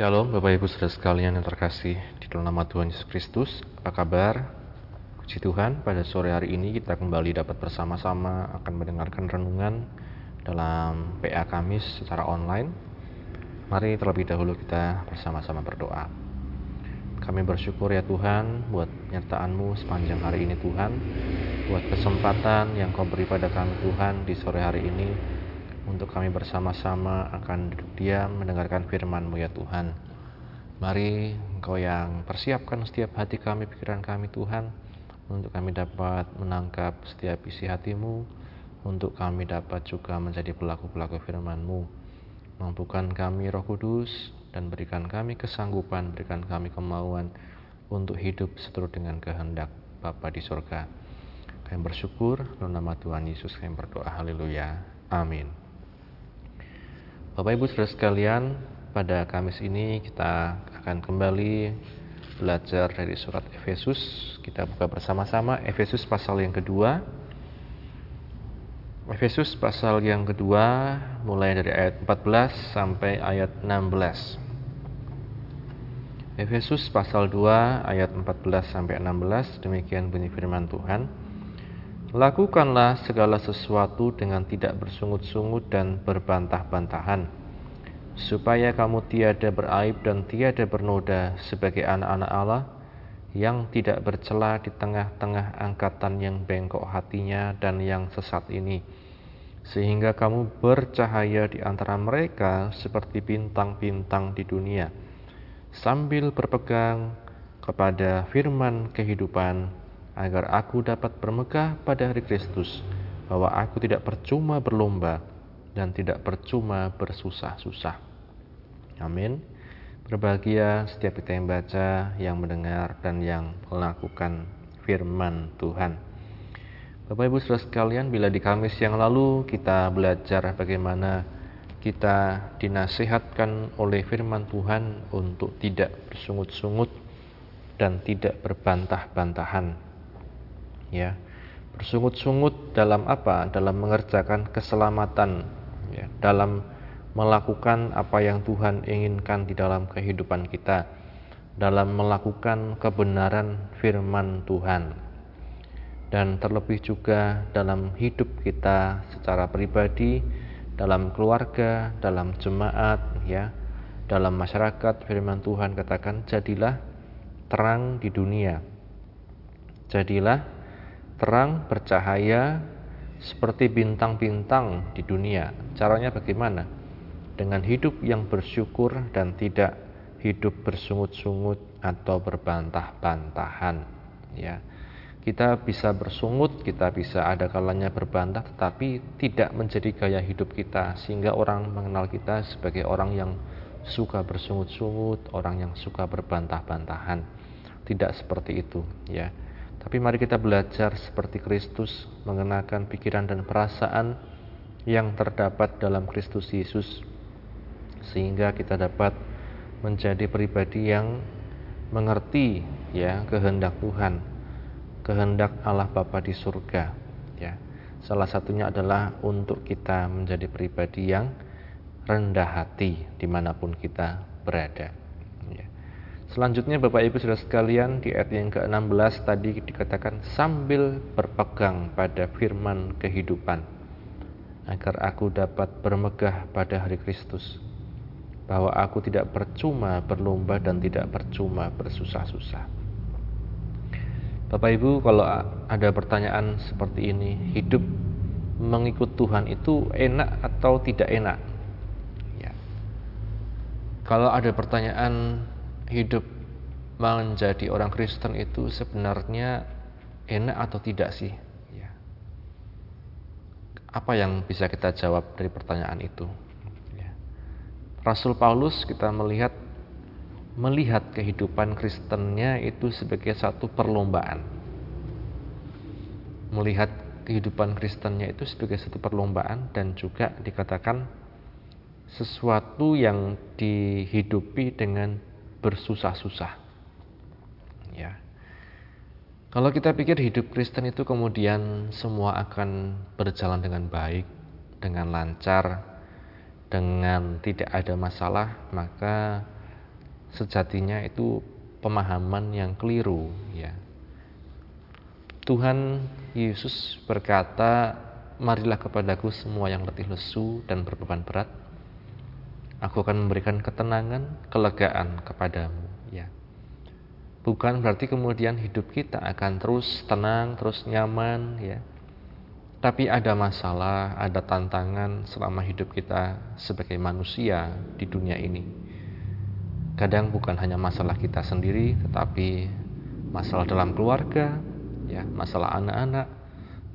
Shalom Bapak Ibu Saudara sekalian yang terkasih di dalam nama Tuhan Yesus Kristus. Apa kabar? Puji Tuhan, pada sore hari ini kita kembali dapat bersama-sama akan mendengarkan renungan dalam PA Kamis secara online. Mari terlebih dahulu kita bersama-sama berdoa. Kami bersyukur ya Tuhan buat nyertaan-Mu sepanjang hari ini Tuhan, buat kesempatan yang Kau beri pada kami Tuhan di sore hari ini untuk kami bersama-sama akan duduk diam mendengarkan firman-Mu ya Tuhan. Mari Engkau yang persiapkan setiap hati kami, pikiran kami Tuhan, untuk kami dapat menangkap setiap isi hatimu, untuk kami dapat juga menjadi pelaku-pelaku firman-Mu. Mampukan kami roh kudus, dan berikan kami kesanggupan, berikan kami kemauan untuk hidup seturut dengan kehendak Bapa di surga. Kami bersyukur dalam nama Tuhan Yesus kami berdoa. Haleluya. Amin. Bapak Ibu Saudara sekalian, pada Kamis ini kita akan kembali belajar dari surat Efesus. Kita buka bersama-sama Efesus pasal yang kedua. Efesus pasal yang kedua mulai dari ayat 14 sampai ayat 16. Efesus pasal 2 ayat 14 sampai 16 demikian bunyi firman Tuhan. Lakukanlah segala sesuatu dengan tidak bersungut-sungut dan berbantah-bantahan, supaya kamu tiada beraib dan tiada bernoda sebagai anak-anak Allah yang tidak bercela di tengah-tengah angkatan yang bengkok hatinya dan yang sesat ini, sehingga kamu bercahaya di antara mereka seperti bintang-bintang di dunia, sambil berpegang kepada firman kehidupan, agar aku dapat bermegah pada hari Kristus, bahwa aku tidak percuma berlomba dan tidak percuma bersusah-susah. Amin. Berbahagia setiap kita yang baca, yang mendengar, dan yang melakukan firman Tuhan. Bapak Ibu Saudara sekalian, bila di Kamis yang lalu kita belajar bagaimana kita dinasihatkan oleh firman Tuhan untuk tidak bersungut-sungut dan tidak berbantah-bantahan. Ya. Bersungut-sungut dalam apa? Dalam mengerjakan keselamatan, ya, dalam melakukan apa yang Tuhan inginkan di dalam kehidupan kita, dalam melakukan kebenaran firman Tuhan, dan terlebih juga dalam hidup kita secara pribadi, dalam keluarga, dalam jemaat, ya, dalam masyarakat. Firman Tuhan katakan, "Jadilah terang di dunia, jadilah terang bercahaya." Seperti bintang-bintang di dunia, caranya bagaimana? dengan hidup yang bersyukur dan tidak hidup bersungut-sungut atau berbantah-bantahan ya kita bisa bersungut kita bisa ada kalanya berbantah tetapi tidak menjadi gaya hidup kita sehingga orang mengenal kita sebagai orang yang suka bersungut-sungut orang yang suka berbantah-bantahan tidak seperti itu ya tapi mari kita belajar seperti Kristus mengenakan pikiran dan perasaan yang terdapat dalam Kristus Yesus sehingga kita dapat menjadi pribadi yang mengerti ya kehendak Tuhan, kehendak Allah Bapa di surga. Ya, salah satunya adalah untuk kita menjadi pribadi yang rendah hati di mana pun kita berada. Ya. Selanjutnya Bapak Ibu Saudara sekalian di ayat yang ke-16 tadi dikatakan sambil berpegang pada firman kehidupan agar aku dapat bermegah pada hari Kristus bahwa aku tidak percuma berlomba dan tidak percuma bersusah-susah. Bapak Ibu, kalau ada pertanyaan seperti ini, hidup mengikut Tuhan itu enak atau tidak enak? Ya. Kalau ada pertanyaan hidup menjadi orang Kristen itu sebenarnya enak atau tidak sih? Ya. Apa yang bisa kita jawab dari pertanyaan itu? Rasul Paulus kita melihat melihat kehidupan Kristennya itu sebagai satu perlombaan. Melihat kehidupan Kristennya itu sebagai satu perlombaan dan juga dikatakan sesuatu yang dihidupi dengan bersusah-susah. Ya. Kalau kita pikir hidup Kristen itu kemudian semua akan berjalan dengan baik, dengan lancar, dengan tidak ada masalah, maka sejatinya itu pemahaman yang keliru ya. Tuhan Yesus berkata, "Marilah kepadaku semua yang letih lesu dan berbeban berat, aku akan memberikan ketenangan, kelegaan kepadamu." Ya. Bukan berarti kemudian hidup kita akan terus tenang, terus nyaman ya. Tapi ada masalah, ada tantangan selama hidup kita sebagai manusia di dunia ini. Kadang bukan hanya masalah kita sendiri, tetapi masalah dalam keluarga, ya, masalah anak-anak,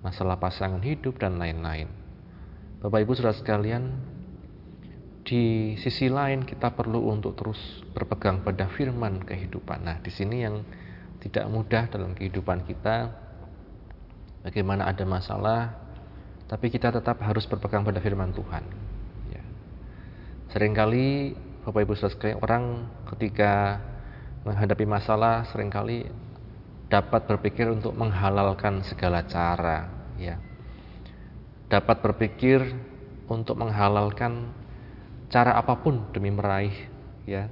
masalah pasangan hidup dan lain-lain. Bapak Ibu Saudara sekalian, di sisi lain kita perlu untuk terus berpegang pada firman kehidupan. Nah, di sini yang tidak mudah dalam kehidupan kita bagaimana ada masalah, tapi kita tetap harus berpegang pada firman Tuhan. Ya. Seringkali Bapak Ibu Saudara orang ketika menghadapi masalah sering kali dapat berpikir untuk menghalalkan segala cara, ya. Dapat berpikir untuk menghalalkan cara apa pun demi meraih ya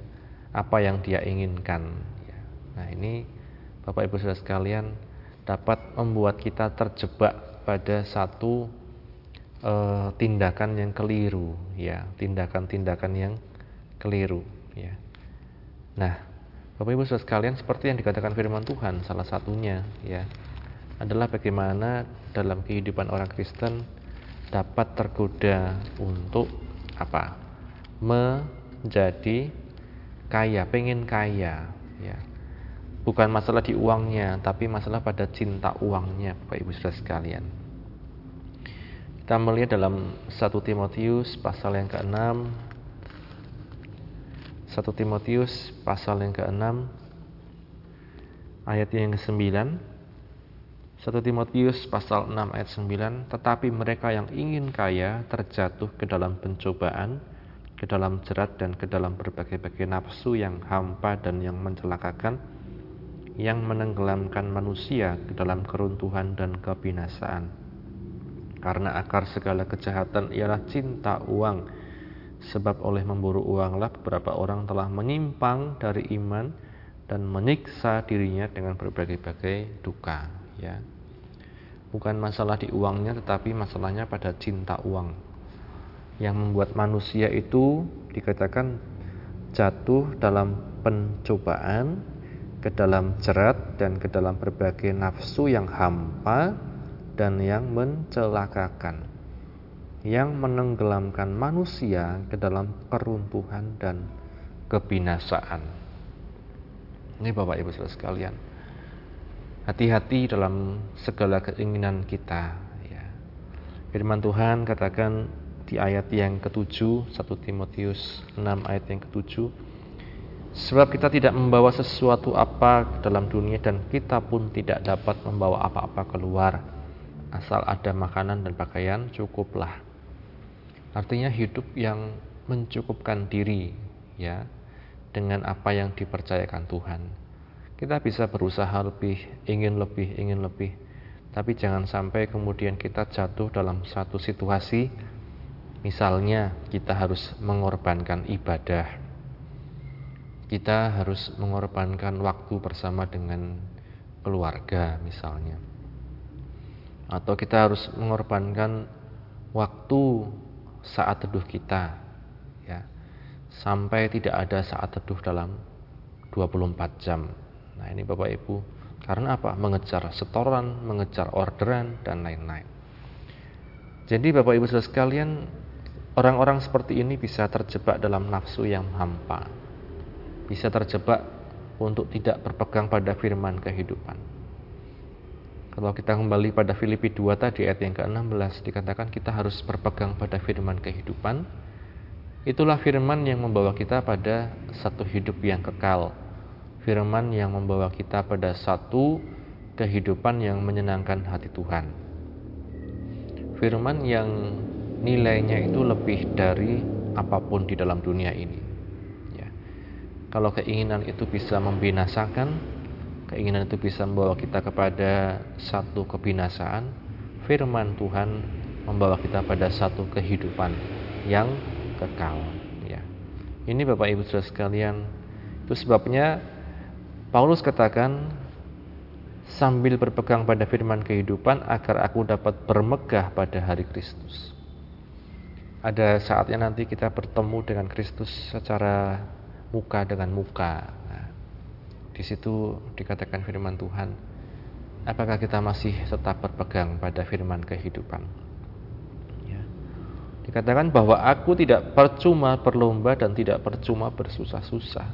apa yang dia inginkan. Ya. Nah ini Bapak Ibu Saudara sekalian dapat membuat kita terjebak pada satu uh, tindakan yang keliru ya tindakan-tindakan yang keliru ya nah Bapak Ibu Saudara sekalian seperti yang dikatakan firman Tuhan salah satunya ya adalah bagaimana dalam kehidupan orang Kristen dapat tergoda untuk apa menjadi kaya pengen kaya ya. Bukan masalah di uangnya, tapi masalah pada cinta uangnya, Bapak Ibu Saudara sekalian. Kita melihat dalam 1 Timotius pasal yang ke-6 1 Timotius pasal yang ke-6 ayat yang ke-9 1 Timotius pasal 6 ayat 9 Tetapi mereka yang ingin kaya terjatuh ke dalam pencobaan ke dalam jerat dan ke dalam berbagai-bagai nafsu yang hampa dan yang mencelakakan yang menenggelamkan manusia ke dalam keruntuhan dan kebinasaan. Karena akar segala kejahatan ialah cinta uang, sebab oleh memburu uanglah beberapa orang telah menyimpang dari iman dan menyiksa dirinya dengan berbagai-bagai duka. Ya, bukan masalah di uangnya, tetapi masalahnya pada cinta uang yang membuat manusia itu dikatakan jatuh dalam pencobaan ke dalam jerat dan ke dalam berbagai nafsu yang hampa dan yang mencelakakan yang menenggelamkan manusia ke dalam keruntuhan dan kebinasaan. Ini Bapak Ibu Saudara sekalian. Hati-hati dalam segala keinginan kita ya. Firman Tuhan katakan di ayat yang ketujuh 1 Timotius 6 ayat yang ketujuh Sebab kita tidak membawa sesuatu apa ke dalam dunia dan kita pun tidak dapat membawa apa-apa keluar. Asal ada makanan dan pakaian cukuplah. Artinya hidup yang mencukupkan diri ya dengan apa yang dipercayakan Tuhan. Kita bisa berusaha lebih, ingin lebih, ingin lebih. Tapi jangan sampai kemudian kita jatuh dalam satu situasi misalnya kita harus mengorbankan ibadah. Kita harus mengorbankan waktu bersama dengan keluarga misalnya. Atau kita harus mengorbankan waktu saat teduh kita ya. Sampai tidak ada saat teduh dalam 24 jam. Nah ini Bapak Ibu karena apa? Mengejar setoran mengejar orderan dan lain-lain. Jadi Bapak Ibu sekalian orang-orang seperti ini bisa terjebak dalam nafsu yang hampa bisa terjebak untuk tidak berpegang pada firman kehidupan. Kalau kita kembali pada Filipi 2 tadi ayat yang ke-16 dikatakan kita harus berpegang pada firman kehidupan. Itulah firman yang membawa kita pada satu hidup yang kekal. Firman yang membawa kita pada satu kehidupan yang menyenangkan hati Tuhan. Firman yang nilainya itu lebih dari apa pun di dalam dunia ini. Kalau keinginan itu bisa membinasakan, keinginan itu bisa membawa kita kepada satu kebinasaan, firman Tuhan membawa kita pada satu kehidupan yang kekal. Ya. Ini Bapak Ibu Saudara sekalian Itu sebabnya Paulus katakan sambil berpegang pada firman kehidupan agar aku dapat bermegah pada hari Kristus. Ada saatnya nanti kita bertemu dengan Kristus secara muka dengan muka. Nah, di situ dikatakan firman Tuhan, apakah kita masih tetap berpegang pada firman kehidupan? Ya. Dikatakan bahwa aku tidak percuma berlomba dan tidak percuma bersusah-susah.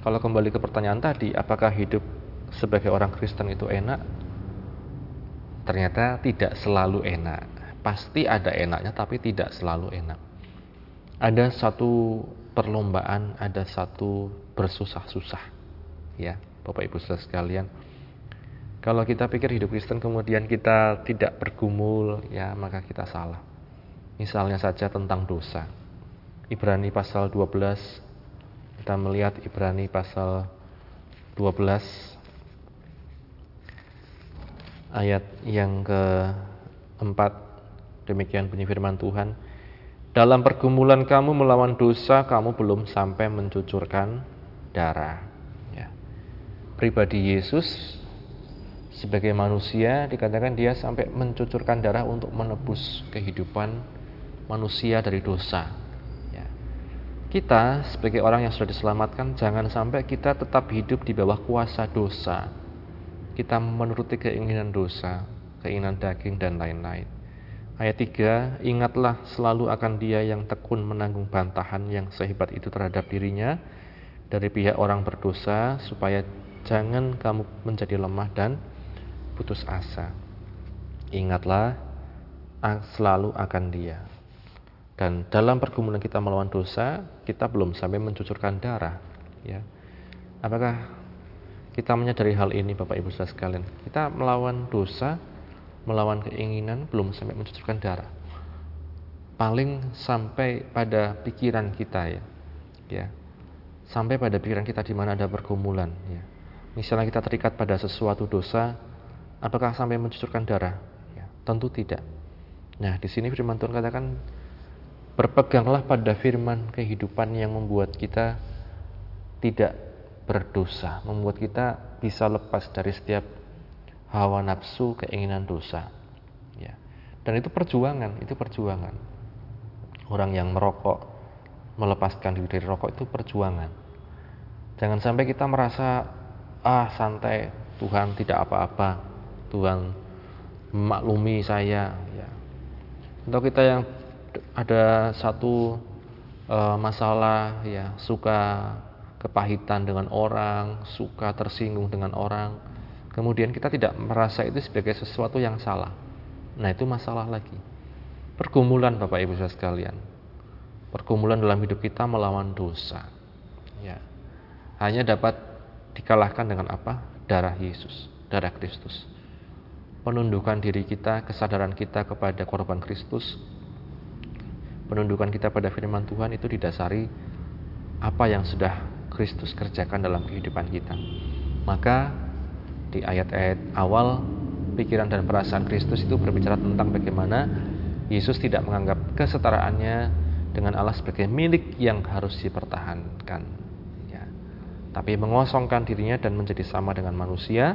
Kalau kembali ke pertanyaan tadi, apakah hidup sebagai orang Kristen itu enak? Ternyata tidak selalu enak. Pasti ada enaknya, tapi tidak selalu enak. Ada satu perlombaan, ada satu bersusah-susah. Ya, Bapak Ibu Saudara sekalian. Kalau kita pikir hidup Kristen kemudian kita tidak bergumul, ya maka kita salah. Misalnya saja tentang dosa. Ibrani pasal 12 kita melihat Ibrani pasal 12 ayat yang keempat demikian bunyi firman Tuhan dalam pergumulan kamu melawan dosa kamu belum sampai mencucurkan darah ya. pribadi Yesus sebagai manusia dikatakan dia sampai mencucurkan darah untuk menebus kehidupan manusia dari dosa kita sebagai orang yang sudah diselamatkan jangan sampai kita tetap hidup di bawah kuasa dosa. Kita menuruti keinginan dosa, keinginan daging dan lain-lain. Ayat 3, ingatlah selalu akan dia yang tekun menanggung bantahan yang sehebat itu terhadap dirinya dari pihak orang berdosa supaya jangan kamu menjadi lemah dan putus asa. Ingatlah selalu akan dia. Dan dalam pergumulan kita melawan dosa, kita belum sampai mencucurkan darah. Ya. Apakah kita menyadari hal ini Bapak Ibu Saudara sekalian? Kita melawan dosa, melawan keinginan, belum sampai mencucurkan darah. Paling sampai pada pikiran kita ya. Ya. Sampai pada pikiran kita di mana ada pergumulan ya. Misalnya kita terikat pada sesuatu dosa, apakah sampai mencucurkan darah? Ya, tentu tidak. Nah, di sini firman Tuhan katakan Berpeganglah pada firman kehidupan yang membuat kita tidak berdosa, membuat kita bisa lepas dari setiap hawa nafsu, keinginan dosa. Ya. Dan itu perjuangan, itu perjuangan. Orang yang merokok, melepaskan diri dari rokok itu perjuangan. Jangan sampai kita merasa ah santai, Tuhan tidak apa-apa, Tuhan memaklumi saya. Ya. Untuk kita yang ada satu uh, masalah ya suka kepahitan dengan orang, suka tersinggung dengan orang. Kemudian kita tidak merasa itu sebagai sesuatu yang salah. Nah, itu masalah lagi. Pergumulan Bapak Ibu Saudara sekalian. Pergumulan dalam hidup kita melawan dosa. Ya. Hanya dapat dikalahkan dengan apa? Darah Yesus, darah Kristus. Penundukan diri kita, kesadaran kita kepada korban Kristus penundukan kita pada firman Tuhan itu didasari apa yang sudah Kristus kerjakan dalam kehidupan kita. Maka di ayat-ayat awal pikiran dan perasaan Kristus itu berbicara tentang bagaimana Yesus tidak menganggap kesetaraannya dengan Allah sebagai milik yang harus dipertahankan. Ya. Tapi mengosongkan dirinya dan menjadi sama dengan manusia,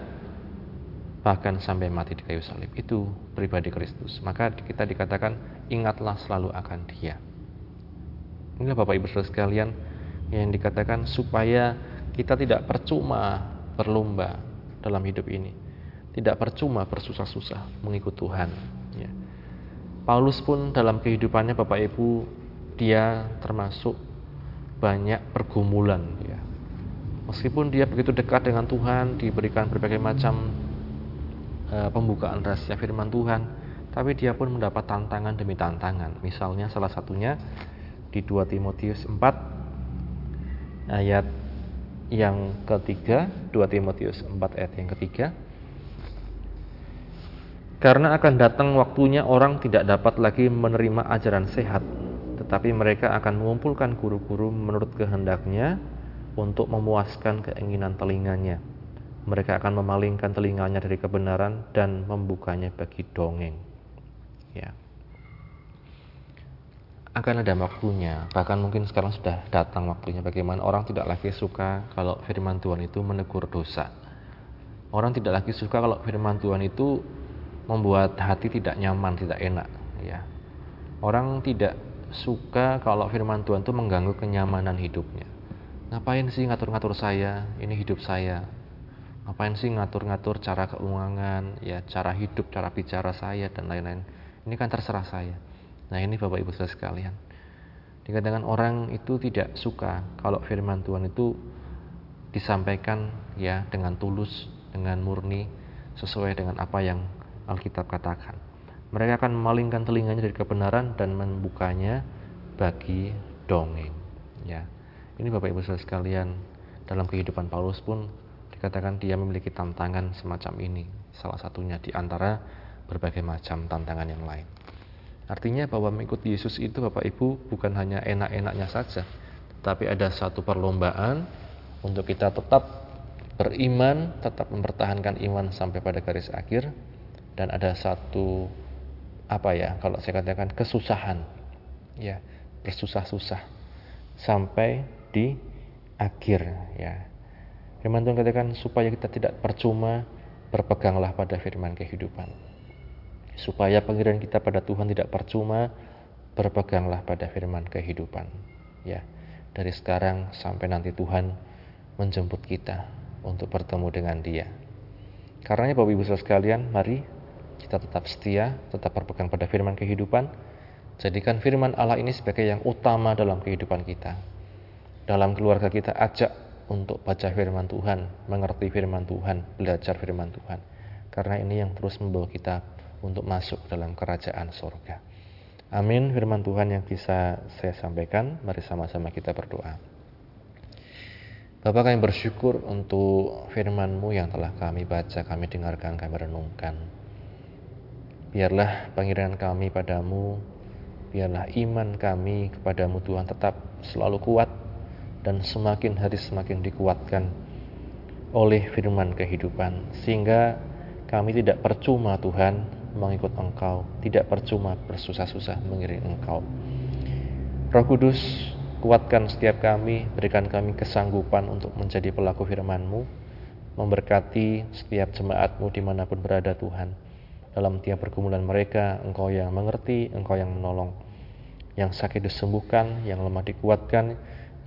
bahkan sampai mati di kayu salib. Itu pribadi Kristus. Maka kita dikatakan ingatlah selalu akan Dia. Inilah Bapak Ibu Saudara sekalian yang dikatakan supaya kita tidak percuma berlomba dalam hidup ini. Tidak percuma bersusah-susah mengikut Tuhan. Ya. Paulus pun dalam kehidupannya Bapak Ibu dia termasuk banyak pergumulan ya. Meskipun dia begitu dekat dengan Tuhan, diberikan berbagai macam Eh, pembukaan rahasia firman Tuhan, tapi dia pun mendapat tantangan demi tantangan. Misalnya salah satunya di 2 Timotius 4 ayat yang ketiga, 2 Timotius 4 ayat yang ketiga. Karena akan datang waktunya orang tidak dapat lagi menerima ajaran sehat, tetapi mereka akan mengumpulkan guru-guru menurut kehendaknya untuk memuaskan keinginan telinganya mereka akan memalingkan telinganya dari kebenaran dan membukanya bagi dongeng. Ya. Akan ada waktunya, bahkan mungkin sekarang sudah datang waktunya bagaimana orang tidak lagi suka kalau firman Tuhan itu menegur dosa. Orang tidak lagi suka kalau firman Tuhan itu membuat hati tidak nyaman, tidak enak, ya. Orang tidak suka kalau firman Tuhan itu mengganggu kenyamanan hidupnya. Ngapain sih ngatur-ngatur saya? Ini hidup saya. Ngapain sih ngatur-ngatur cara keuangan, ya, cara hidup, cara bicara saya dan lain-lain. Ini kan terserah saya Nah ini Bapak Ibu saudara sekalian. Dikatakan orang itu tidak suka kalau firman Tuhan itu disampaikan ya dengan tulus, dengan murni, sesuai dengan apa yang Alkitab katakan. Mereka akan memalingkan telinganya dari kebenaran dan membukanya bagi dongeng. Ya, ini Bapak Ibu saudara sekalian dalam kehidupan Paulus pun dikatakan dia memiliki tantangan semacam ini. Salah satunya di antara berbagai macam tantangan yang lain. Artinya bahwa mengikuti Yesus itu Bapak Ibu bukan hanya enak-enaknya saja, tapi ada satu perlombaan untuk kita tetap beriman, tetap mempertahankan iman sampai pada garis akhir dan ada satu apa ya kalau saya katakan kesusahan ya bersusah-susah sampai di akhir ya. Firman Tuhan katakan supaya kita tidak percuma berpeganglah pada firman kehidupan supaya panggilan kita pada Tuhan tidak percuma berpeganglah pada firman kehidupan. Ya dari sekarang sampai nanti Tuhan menjemput kita untuk bertemu dengan dia. Karena Bapak Ibu Saudara sekalian mari kita tetap setia tetap berpegang pada firman kehidupan. Jadikan firman Allah ini sebagai yang utama dalam kehidupan kita. Dalam keluarga kita ajak untuk baca firman Tuhan, mengerti firman Tuhan, belajar firman Tuhan. Karena ini yang terus membawa kita untuk masuk dalam kerajaan surga. Amin firman Tuhan yang bisa saya sampaikan. Mari sama-sama kita berdoa. Bapak kami bersyukur untuk firman-Mu yang telah kami baca, kami dengarkan, kami renungkan. Biarlah panggilan kami padamu, biarlah iman kami kepadamu Tuhan tetap selalu kuat dan semakin hari semakin dikuatkan oleh firman kehidupan. Sehingga kami tidak percuma Tuhan mengikut Engkau, tidak percuma bersusah-susah mengiring Engkau. Roh Kudus, kuatkan setiap kami, berikan kami kesanggupan untuk menjadi pelaku firman-Mu, memberkati setiap jemaat-Mu di mana pun berada Tuhan. Dalam tiap pergumulan mereka, Engkau yang mengerti, Engkau yang menolong. Yang sakit disembuhkan, yang lemah dikuatkan,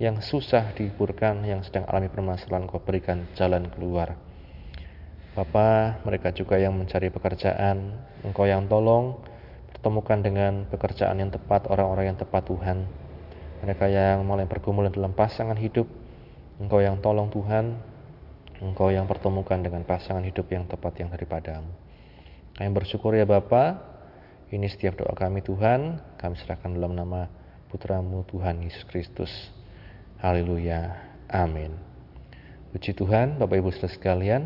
yang susah dihiburkan, yang sedang alami permasalahan Engkau berikan jalan keluar. Bapa, mereka juga yang mencari pekerjaan, Engkau yang tolong, pertemukan dengan pekerjaan yang tepat, orang-orang yang tepat Tuhan. Mereka yang mulai pergumulan dalam pasangan hidup, Engkau yang tolong Tuhan, Engkau yang pertemukan dengan pasangan hidup yang tepat yang daripadamu. Kami bersyukur ya Bapa, ini setiap doa kami Tuhan, kami serahkan dalam nama Putramu Tuhan Yesus Kristus. Haleluya. Amin. Puji Tuhan, Bapak Ibu saudara sekalian,